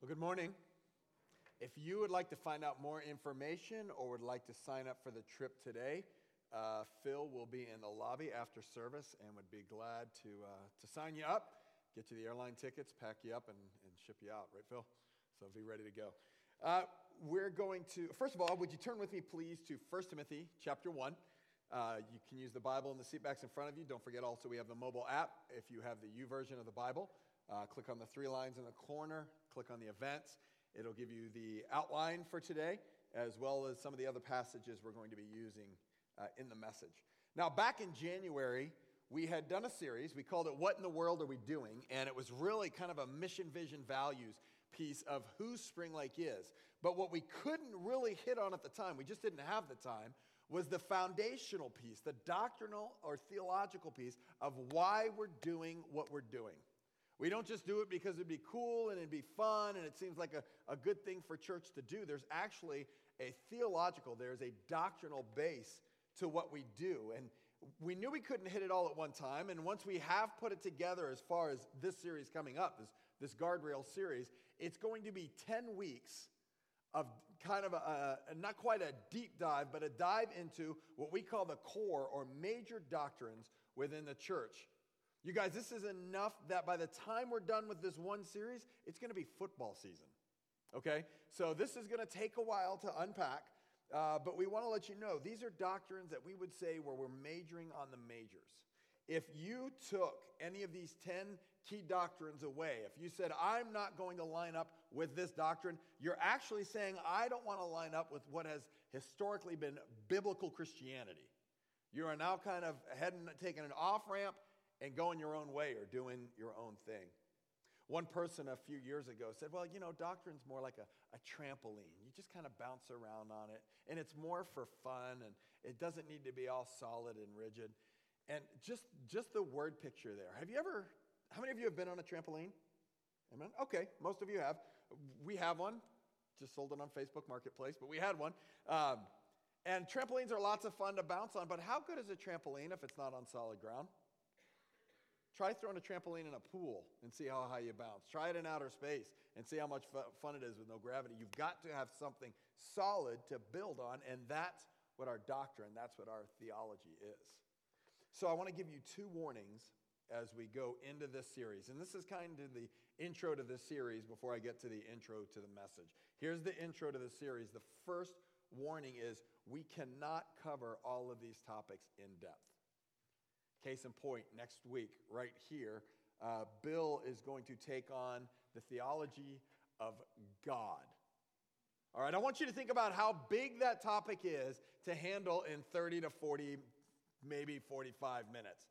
Well, good morning. If you would like to find out more information or would like to sign up for the trip today, uh, Phil will be in the lobby after service and would be glad to, uh, to sign you up, get you the airline tickets, pack you up, and, and ship you out, right, Phil? So be ready to go. Uh, we're going to, first of all, would you turn with me, please, to 1 Timothy chapter 1. Uh, you can use the Bible in the seatbacks in front of you. Don't forget also we have the mobile app if you have the YouVersion of the Bible. Uh, click on the three lines in the corner, click on the events. It'll give you the outline for today, as well as some of the other passages we're going to be using uh, in the message. Now, back in January, we had done a series. We called it What in the World Are We Doing? And it was really kind of a mission, vision, values piece of who Spring Lake is. But what we couldn't really hit on at the time, we just didn't have the time, was the foundational piece, the doctrinal or theological piece of why we're doing what we're doing. We don't just do it because it'd be cool and it'd be fun and it seems like a, a good thing for church to do. There's actually a theological, there's a doctrinal base to what we do. And we knew we couldn't hit it all at one time. And once we have put it together as far as this series coming up, this, this guardrail series, it's going to be 10 weeks of kind of a, a, not quite a deep dive, but a dive into what we call the core or major doctrines within the church. You guys, this is enough that by the time we're done with this one series, it's going to be football season. Okay? So this is going to take a while to unpack, uh, but we want to let you know these are doctrines that we would say where we're majoring on the majors. If you took any of these 10 key doctrines away, if you said, I'm not going to line up with this doctrine, you're actually saying, I don't want to line up with what has historically been biblical Christianity. You are now kind of heading, taking an off ramp and going your own way or doing your own thing. One person a few years ago said, Well, you know, doctrine's more like a, a trampoline. You just kind of bounce around on it, and it's more for fun, and it doesn't need to be all solid and rigid. And just, just the word picture there. Have you ever, how many of you have been on a trampoline? Amen? Okay, most of you have. We have one, just sold it on Facebook Marketplace, but we had one. Um, and trampolines are lots of fun to bounce on, but how good is a trampoline if it's not on solid ground? Try throwing a trampoline in a pool and see how high you bounce. Try it in outer space and see how much fun it is with no gravity. You've got to have something solid to build on, and that's what our doctrine, that's what our theology is. So I want to give you two warnings as we go into this series. And this is kind of the intro to this series before I get to the intro to the message. Here's the intro to the series. The first warning is we cannot cover all of these topics in depth. Case in point, next week, right here, uh, Bill is going to take on the theology of God. All right, I want you to think about how big that topic is to handle in 30 to 40, maybe 45 minutes.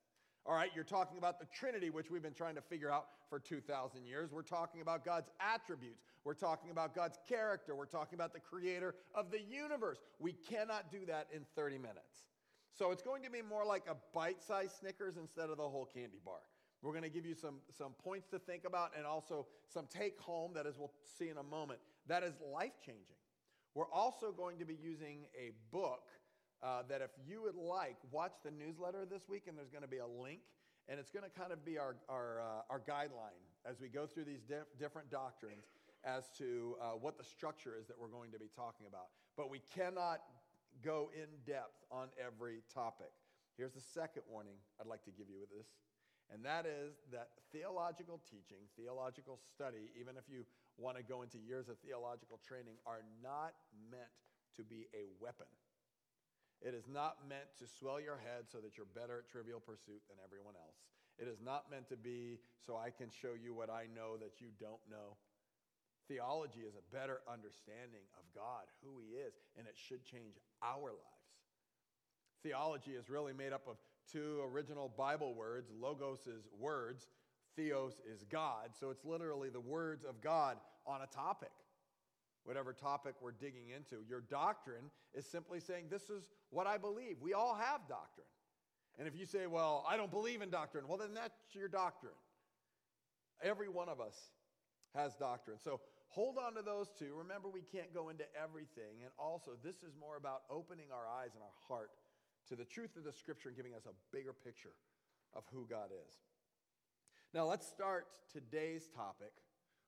All right, you're talking about the Trinity, which we've been trying to figure out for 2,000 years. We're talking about God's attributes. We're talking about God's character. We're talking about the creator of the universe. We cannot do that in 30 minutes. So it's going to be more like a bite sized Snickers instead of the whole candy bar. We're going to give you some, some points to think about and also some take home that, as we'll see in a moment, that is life changing. We're also going to be using a book uh, that, if you would like, watch the newsletter this week, and there's going to be a link, and it's going to kind of be our, our, uh, our guideline as we go through these diff- different doctrines as to uh, what the structure is that we're going to be talking about. But we cannot go in depth on every topic. Here's the second warning I'd like to give you with this, and that is that theological teaching, theological study, even if you want to go into years of theological training, are not meant to be a weapon. It is not meant to swell your head so that you're better at trivial pursuit than everyone else. It is not meant to be so I can show you what I know that you don't know. Theology is a better understanding of God, who He is, and it should change our lives. Theology is really made up of two original Bible words. Logos is words, Theos is God. So it's literally the words of God on a topic, whatever topic we're digging into. Your doctrine is simply saying, This is what I believe. We all have doctrine. And if you say, Well, I don't believe in doctrine, well, then that's your doctrine. Every one of us has doctrine. So hold on to those two. Remember, we can't go into everything. And also, this is more about opening our eyes and our heart to the truth of the scripture and giving us a bigger picture of who God is. Now, let's start today's topic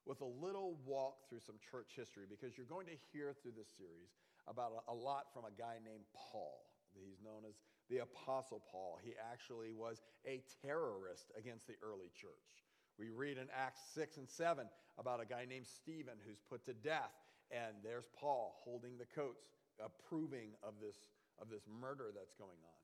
with a little walk through some church history because you're going to hear through this series about a, lot from a guy named Paul. He's known as the Apostle Paul. He actually was a terrorist against the early church. We read in Acts 6 and 7 about a guy named Stephen who's put to death, and there's Paul holding the coats, approving of this, of this murder that's going on.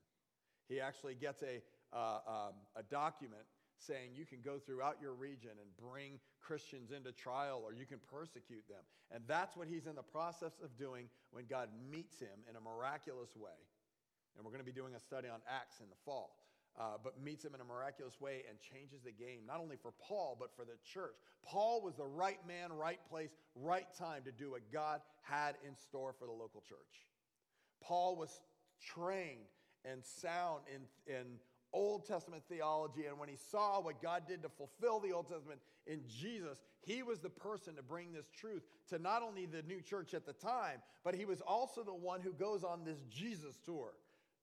He actually gets a, uh, um, a document saying you can go throughout your region and bring Christians into trial or you can persecute them. And that's what he's in the process of doing when God meets him in a miraculous way. And we're going to be doing a study on Acts in the fall. Uh, but meets him in a miraculous way and changes the game, not only for Paul, but for the church. Paul was the right man, right place, right time to do what God had in store for the local church. Paul was trained and sound in, in Old Testament theology. And when he saw what God did to fulfill the Old Testament in Jesus, he was the person to bring this truth to not only the new church at the time, but he was also the one who goes on this Jesus tour.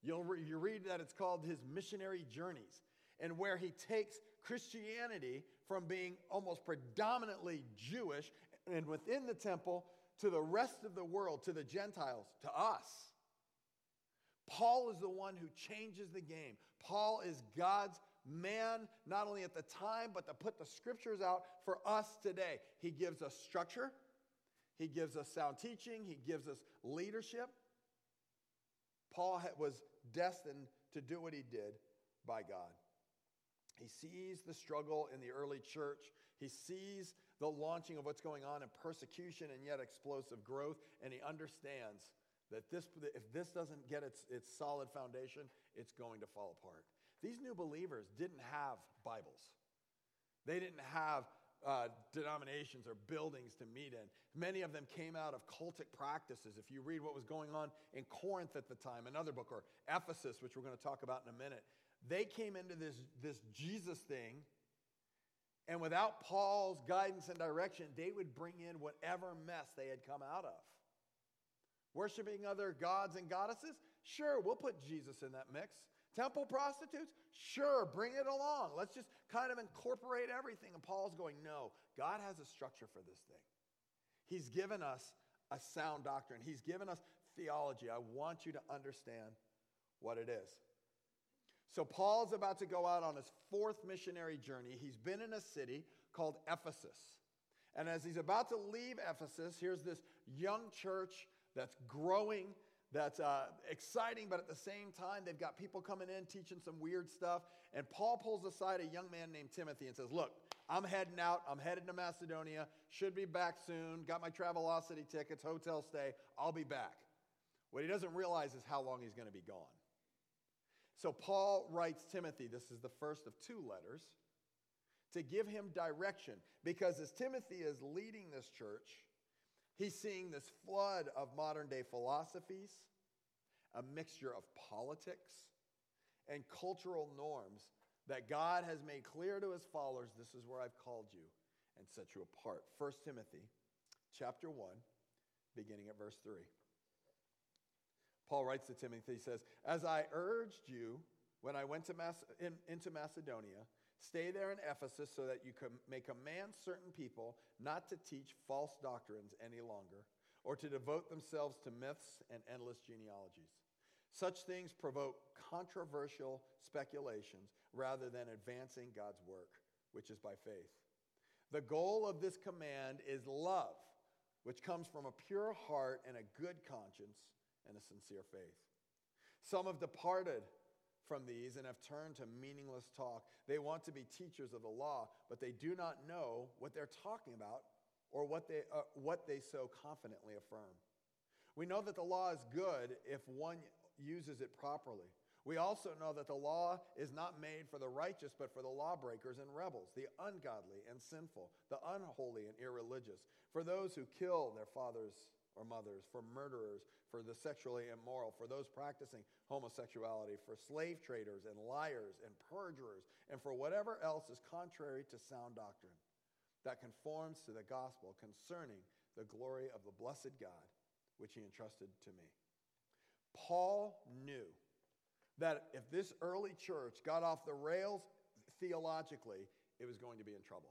You'll re- you read that it's called his missionary journeys, and where he takes Christianity from being almost predominantly Jewish and within the temple to the rest of the world, to the Gentiles, to us. Paul is the one who changes the game. Paul is God's man, not only at the time, but to put the scriptures out for us today. He gives us structure, he gives us sound teaching, he gives us leadership. Paul was destined to do what he did by God. He sees the struggle in the early church. He sees the launching of what's going on in persecution and yet explosive growth, and he understands that this, if this doesn't get its, its solid foundation, it's going to fall apart. These new believers didn't have Bibles, they didn't have uh, denominations or buildings to meet in. Many of them came out of cultic practices. If you read what was going on in Corinth at the time, another book, or Ephesus, which we're going to talk about in a minute, they came into this, this Jesus thing, and without Paul's guidance and direction, they would bring in whatever mess they had come out of. Worshiping other gods and goddesses? Sure, we'll put Jesus in that mix. Temple prostitutes? Sure, bring it along. Let's just kind of incorporate everything. And Paul's going, no, God has a structure for this thing. He's given us a sound doctrine, He's given us theology. I want you to understand what it is. So, Paul's about to go out on his fourth missionary journey. He's been in a city called Ephesus. And as he's about to leave Ephesus, here's this young church that's growing, that's uh, exciting, but at the same time, they've got people coming in teaching some weird stuff. And Paul pulls aside a young man named Timothy and says, Look, I'm heading out. I'm headed to Macedonia. Should be back soon. Got my Travelocity tickets, hotel stay. I'll be back. What he doesn't realize is how long he's going to be gone. So Paul writes Timothy, this is the first of two letters, to give him direction. Because as Timothy is leading this church, He's seeing this flood of modern day philosophies, a mixture of politics and cultural norms that God has made clear to his followers this is where I've called you and set you apart. 1 Timothy chapter 1 beginning at verse 3. Paul writes to Timothy, he says, As I urged you when I went to Mas- in, into Macedonia, Stay there in Ephesus so that you can may command certain people not to teach false doctrines any longer, or to devote themselves to myths and endless genealogies. Such things provoke controversial speculations rather than advancing God's work, which is by faith. The goal of this command is love, which comes from a pure heart and a good conscience and a sincere faith. Some have departed from these and have turned to meaningless talk. They want to be teachers of the law, but they do not know what they're talking about or what they, uh, what they so confidently affirm. We know that the law is good if one uses it properly. We also know that the law is not made for the righteous, but for the lawbreakers and rebels, the ungodly and sinful, the unholy and irreligious, for those who kill their fathers or mothers, for murderers, for the sexually immoral, for those practicing homosexuality, for slave traders and liars and perjurers, and for whatever else is contrary to sound doctrine that conforms to the gospel concerning the glory of the blessed God, which he entrusted to me. Paul knew that if this early church got off the rails theologically, it was going to be in trouble.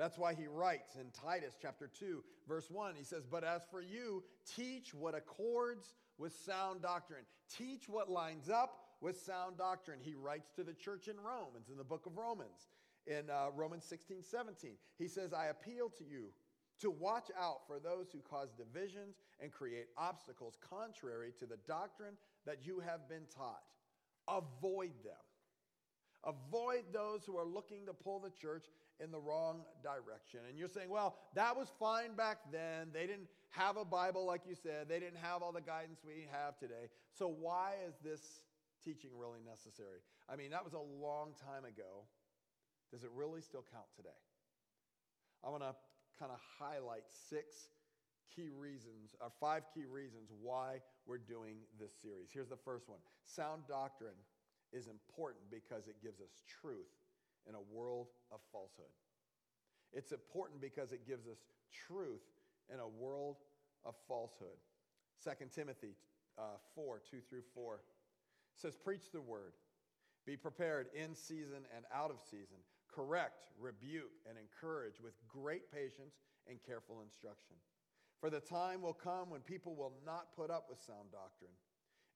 That's why he writes in Titus chapter 2, verse 1, he says, But as for you, teach what accords with sound doctrine. Teach what lines up with sound doctrine. He writes to the church in Rome. It's in the book of Romans, in uh, Romans 16, 17. He says, I appeal to you to watch out for those who cause divisions and create obstacles contrary to the doctrine that you have been taught. Avoid them. Avoid those who are looking to pull the church in the wrong direction. And you're saying, well, that was fine back then. They didn't have a Bible, like you said, they didn't have all the guidance we have today. So, why is this teaching really necessary? I mean, that was a long time ago. Does it really still count today? I want to kind of highlight six key reasons, or five key reasons why we're doing this series. Here's the first one Sound doctrine is important because it gives us truth in a world of falsehood. It's important because it gives us truth in a world of falsehood. 2 Timothy uh, 4 2 through 4 says, Preach the word, be prepared in season and out of season, correct, rebuke, and encourage with great patience and careful instruction. For the time will come when people will not put up with sound doctrine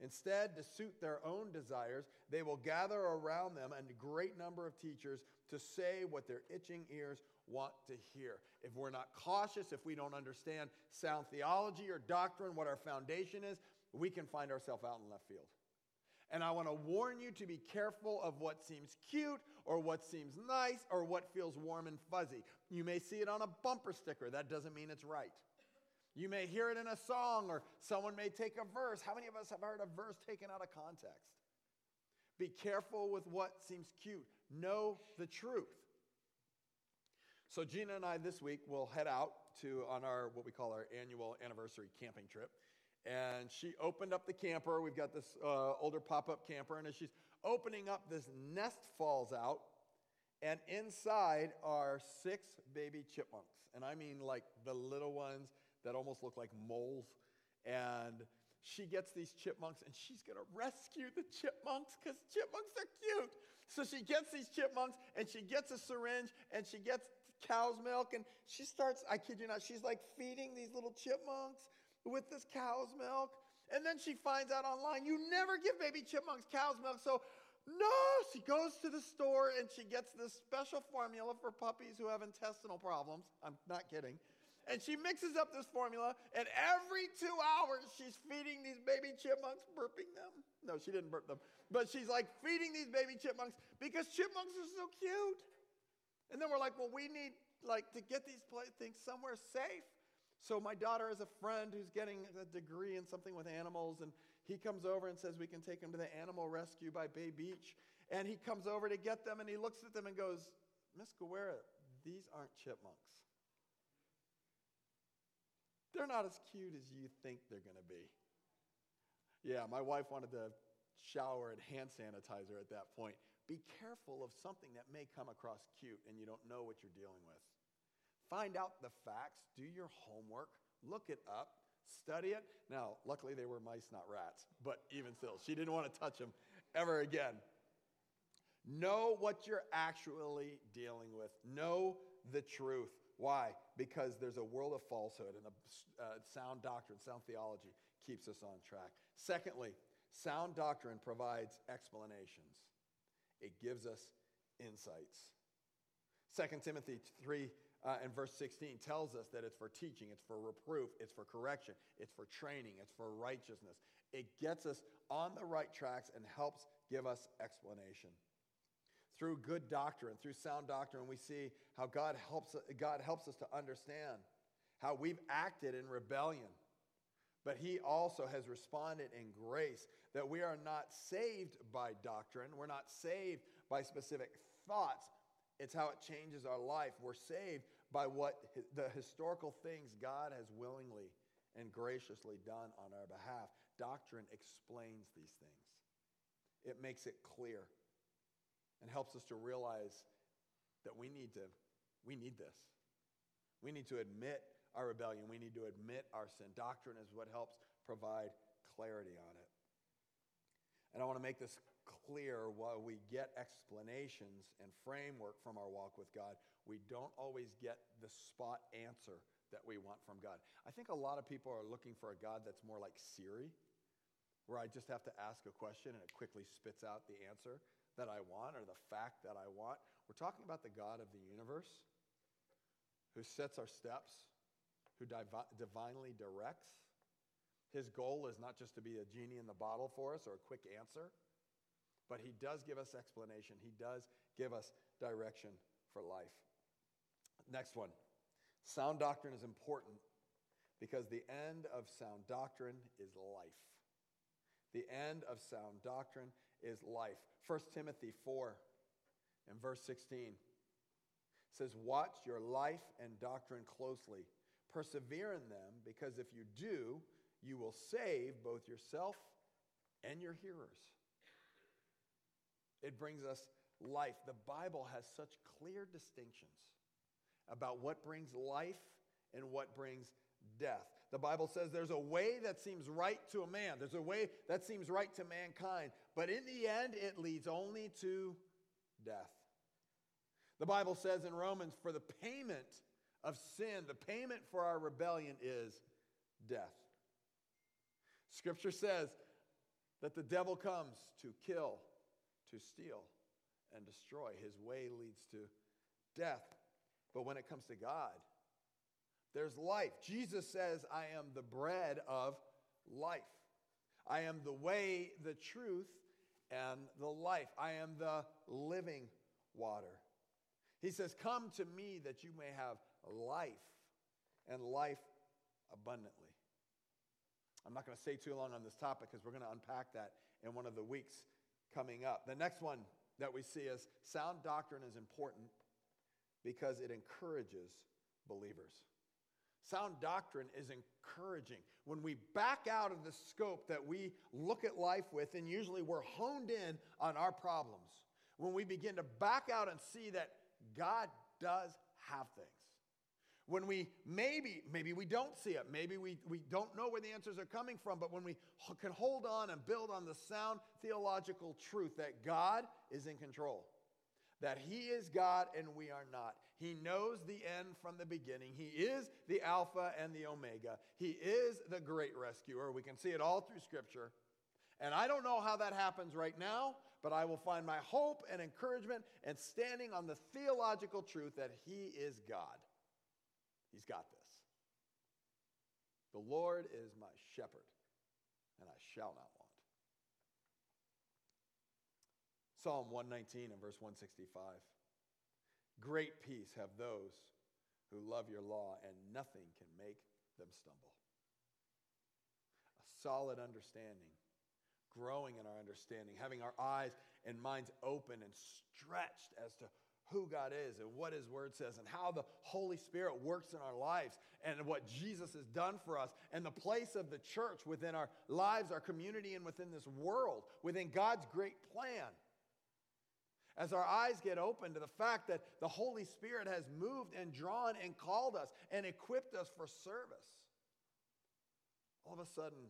Instead, to suit their own desires, they will gather around them a great number of teachers to say what their itching ears want to hear. If we're not cautious, if we don't understand sound theology or doctrine, what our foundation is, we can find ourselves out in left field. And I want to warn you to be careful of what seems cute or what seems nice or what feels warm and fuzzy. You may see it on a bumper sticker. That doesn't mean it's right. You may hear it in a song, or someone may take a verse. How many of us have heard a verse taken out of context? Be careful with what seems cute. Know the truth. So Gina and I this week will head out to on our what we call our annual anniversary camping trip. And she opened up the camper. We've got this uh, older pop-up camper, and as she's opening up, this nest falls out, and inside are six baby chipmunks. And I mean like the little ones that almost look like moles. And she gets these chipmunks and she's going to rescue the chipmunks because chipmunks are cute. So she gets these chipmunks and she gets a syringe and she gets cow's milk and she starts, I kid you not, she's like feeding these little chipmunks with this cow's milk. And then she finds out online, you never give baby chipmunks cow's milk. So, no, she goes to the store and she gets this special formula for puppies who have intestinal problems. I'm not kidding and she mixes up this formula, and every two hours she's feeding these baby chipmunks, burping them. No, she didn't burp them, but she's like feeding these baby chipmunks because chipmunks are so cute. And then we're like, well, we need like to get these things somewhere safe. So my daughter has a friend who's getting a degree in something with animals, and he comes over and says we can take him to the animal rescue by Bay Beach. And he comes over to get them, and he looks at them and goes, Miss Guerra, these aren't chipmunks. They're not as cute as you think they're going to be. Yeah, my wife wanted to shower and hand sanitizer at that point. Be careful of something that may come across cute and you don't know what you're dealing with. Find out the facts, do your homework, look it up, study it. Now, luckily they were mice, not rats, but even still, she didn't want to touch them ever again. Know what you're actually dealing with, know the truth. Why? Because there's a world of falsehood, and uh, sound doctrine, sound theology keeps us on track. Secondly, sound doctrine provides explanations, it gives us insights. 2 Timothy 3 uh, and verse 16 tells us that it's for teaching, it's for reproof, it's for correction, it's for training, it's for righteousness. It gets us on the right tracks and helps give us explanation through good doctrine, through sound doctrine, we see how God helps, God helps us to understand how we've acted in rebellion. But He also has responded in grace that we are not saved by doctrine, we're not saved by specific thoughts. It's how it changes our life. We're saved by what the historical things God has willingly and graciously done on our behalf. Doctrine explains these things, it makes it clear and helps us to realize that we need to we need this. We need to admit our rebellion. We need to admit our sin. Doctrine is what helps provide clarity on it. And I want to make this clear while we get explanations and framework from our walk with God, we don't always get the spot answer that we want from God. I think a lot of people are looking for a God that's more like Siri, where I just have to ask a question and it quickly spits out the answer that I want or the fact that I want. We're talking about the God of the universe who sets our steps, who divi- divinely directs. His goal is not just to be a genie in the bottle for us or a quick answer, but he does give us explanation. He does give us direction for life. Next one. Sound doctrine is important because the end of sound doctrine is life. The end of sound doctrine is life. 1 Timothy 4 and verse 16 says, Watch your life and doctrine closely. Persevere in them, because if you do, you will save both yourself and your hearers. It brings us life. The Bible has such clear distinctions about what brings life and what brings death. The Bible says there's a way that seems right to a man, there's a way that seems right to mankind, but in the end, it leads only to death. The Bible says in Romans, for the payment of sin, the payment for our rebellion is death. Scripture says that the devil comes to kill, to steal, and destroy. His way leads to death. But when it comes to God, there's life. Jesus says, I am the bread of life. I am the way, the truth, and the life. I am the living water. He says, Come to me that you may have life and life abundantly. I'm not going to stay too long on this topic because we're going to unpack that in one of the weeks coming up. The next one that we see is sound doctrine is important because it encourages believers. Sound doctrine is encouraging. When we back out of the scope that we look at life with, and usually we're honed in on our problems, when we begin to back out and see that God does have things. When we maybe, maybe we don't see it, maybe we, we don't know where the answers are coming from, but when we can hold on and build on the sound theological truth that God is in control, that He is God and we are not. He knows the end from the beginning. He is the Alpha and the Omega. He is the great rescuer. We can see it all through Scripture. And I don't know how that happens right now, but I will find my hope and encouragement and standing on the theological truth that He is God. He's got this. The Lord is my shepherd, and I shall not want. Psalm 119 and verse 165. Great peace have those who love your law, and nothing can make them stumble. A solid understanding, growing in our understanding, having our eyes and minds open and stretched as to who God is and what His Word says and how the Holy Spirit works in our lives and what Jesus has done for us and the place of the church within our lives, our community, and within this world, within God's great plan. As our eyes get open to the fact that the Holy Spirit has moved and drawn and called us and equipped us for service, all of a sudden,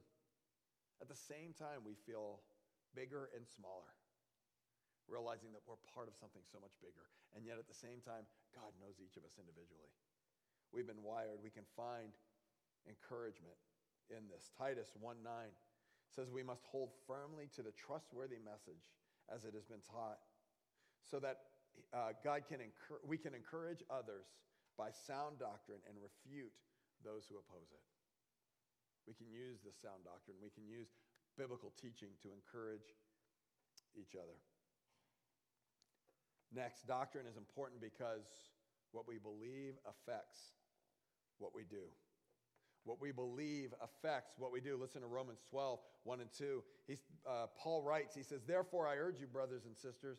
at the same time, we feel bigger and smaller realizing that we're part of something so much bigger. And yet at the same time, God knows each of us individually. We've been wired, we can find encouragement in this. Titus 1 9 says we must hold firmly to the trustworthy message as it has been taught, so that uh, God can encur- we can encourage others by sound doctrine and refute those who oppose it. We can use the sound doctrine, we can use biblical teaching to encourage each other. Next, doctrine is important because what we believe affects what we do. What we believe affects what we do. Listen to Romans 12, 1 and 2. He's, uh, Paul writes, he says, Therefore, I urge you, brothers and sisters,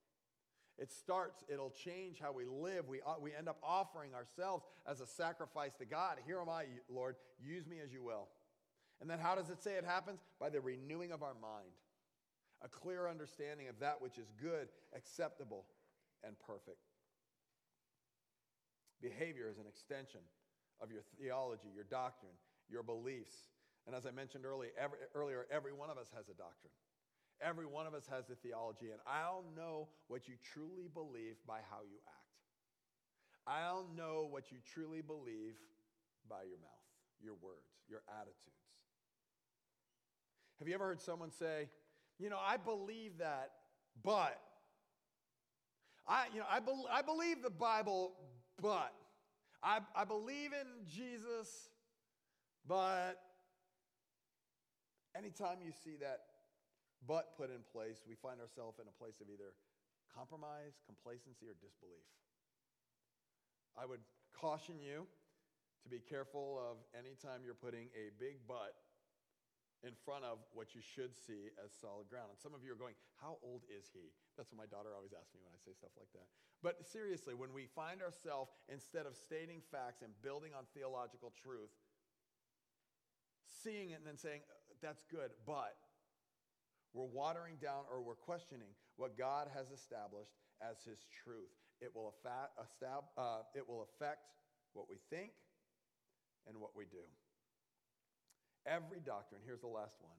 It starts, it'll change how we live. We, uh, we end up offering ourselves as a sacrifice to God. Here am I, Lord. Use me as you will. And then how does it say it happens? By the renewing of our mind, a clear understanding of that which is good, acceptable, and perfect. Behavior is an extension of your theology, your doctrine, your beliefs. And as I mentioned earlier, every, earlier, every one of us has a doctrine. Every one of us has a theology, and I'll know what you truly believe by how you act. I'll know what you truly believe by your mouth, your words, your attitudes. Have you ever heard someone say, you know, I believe that, but I, you know, I, be, I believe the Bible, but I, I believe in Jesus, but anytime you see that but put in place, we find ourselves in a place of either compromise, complacency, or disbelief. I would caution you to be careful of anytime you're putting a big but in front of what you should see as solid ground. And some of you are going, How old is he? That's what my daughter always asks me when I say stuff like that. But seriously, when we find ourselves, instead of stating facts and building on theological truth, seeing it and then saying, That's good, but we're watering down or we're questioning what God has established as His truth. It will, affect, uh, it will affect what we think and what we do. Every doctrine, here's the last one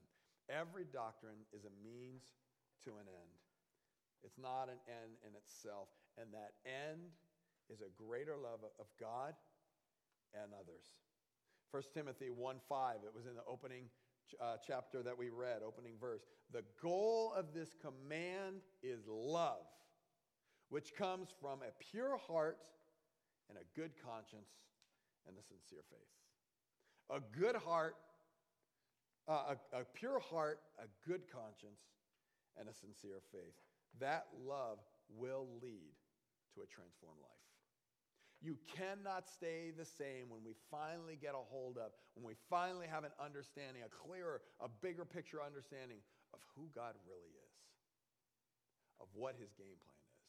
every doctrine is a means to an end. It's not an end in itself. And that end is a greater love of God and others. 1 Timothy 1 5, it was in the opening uh, chapter that we read, opening verse. The goal of this command is love, which comes from a pure heart and a good conscience and a sincere faith. A good heart, uh, a, a pure heart, a good conscience, and a sincere faith. That love will lead to a transformed life. You cannot stay the same when we finally get a hold of, when we finally have an understanding, a clearer, a bigger picture understanding of who God really is, of what his game plan is,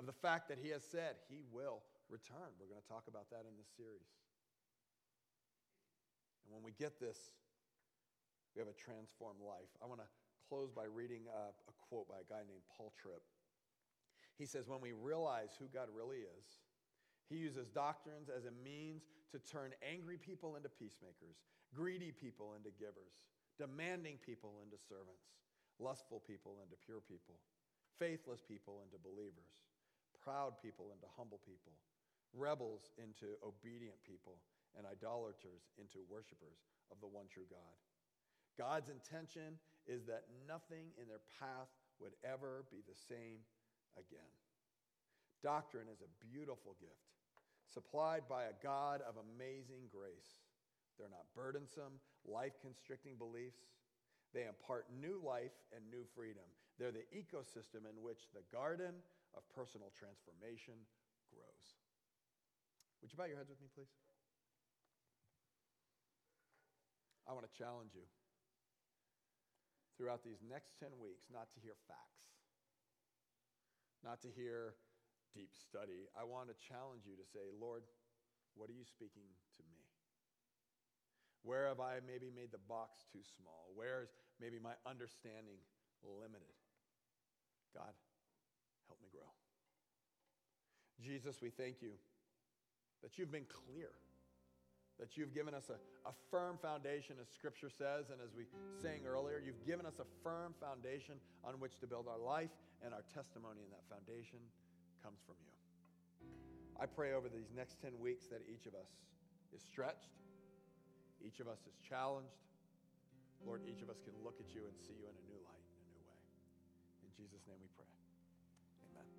of the fact that he has said he will return. We're going to talk about that in this series. And when we get this, we have a transformed life. I want to close by reading a, a quote by a guy named Paul Tripp. He says, when we realize who God really is, he uses doctrines as a means to turn angry people into peacemakers, greedy people into givers, demanding people into servants, lustful people into pure people, faithless people into believers, proud people into humble people, rebels into obedient people, and idolaters into worshipers of the one true God. God's intention is that nothing in their path would ever be the same again. Doctrine is a beautiful gift, supplied by a God of amazing grace. They're not burdensome, life constricting beliefs. They impart new life and new freedom. They're the ecosystem in which the garden of personal transformation grows. Would you bow your heads with me, please? I want to challenge you throughout these next 10 weeks not to hear facts not to hear deep study. I want to challenge you to say, Lord, what are you speaking to me? Where have I maybe made the box too small? Where is maybe my understanding limited? God, help me grow. Jesus, we thank you that you've been clear that you've given us a, a firm foundation, as Scripture says, and as we sang earlier, you've given us a firm foundation on which to build our life, and our testimony and that foundation comes from you. I pray over these next 10 weeks that each of us is stretched, each of us is challenged. Lord, each of us can look at you and see you in a new light, in a new way. In Jesus' name we pray.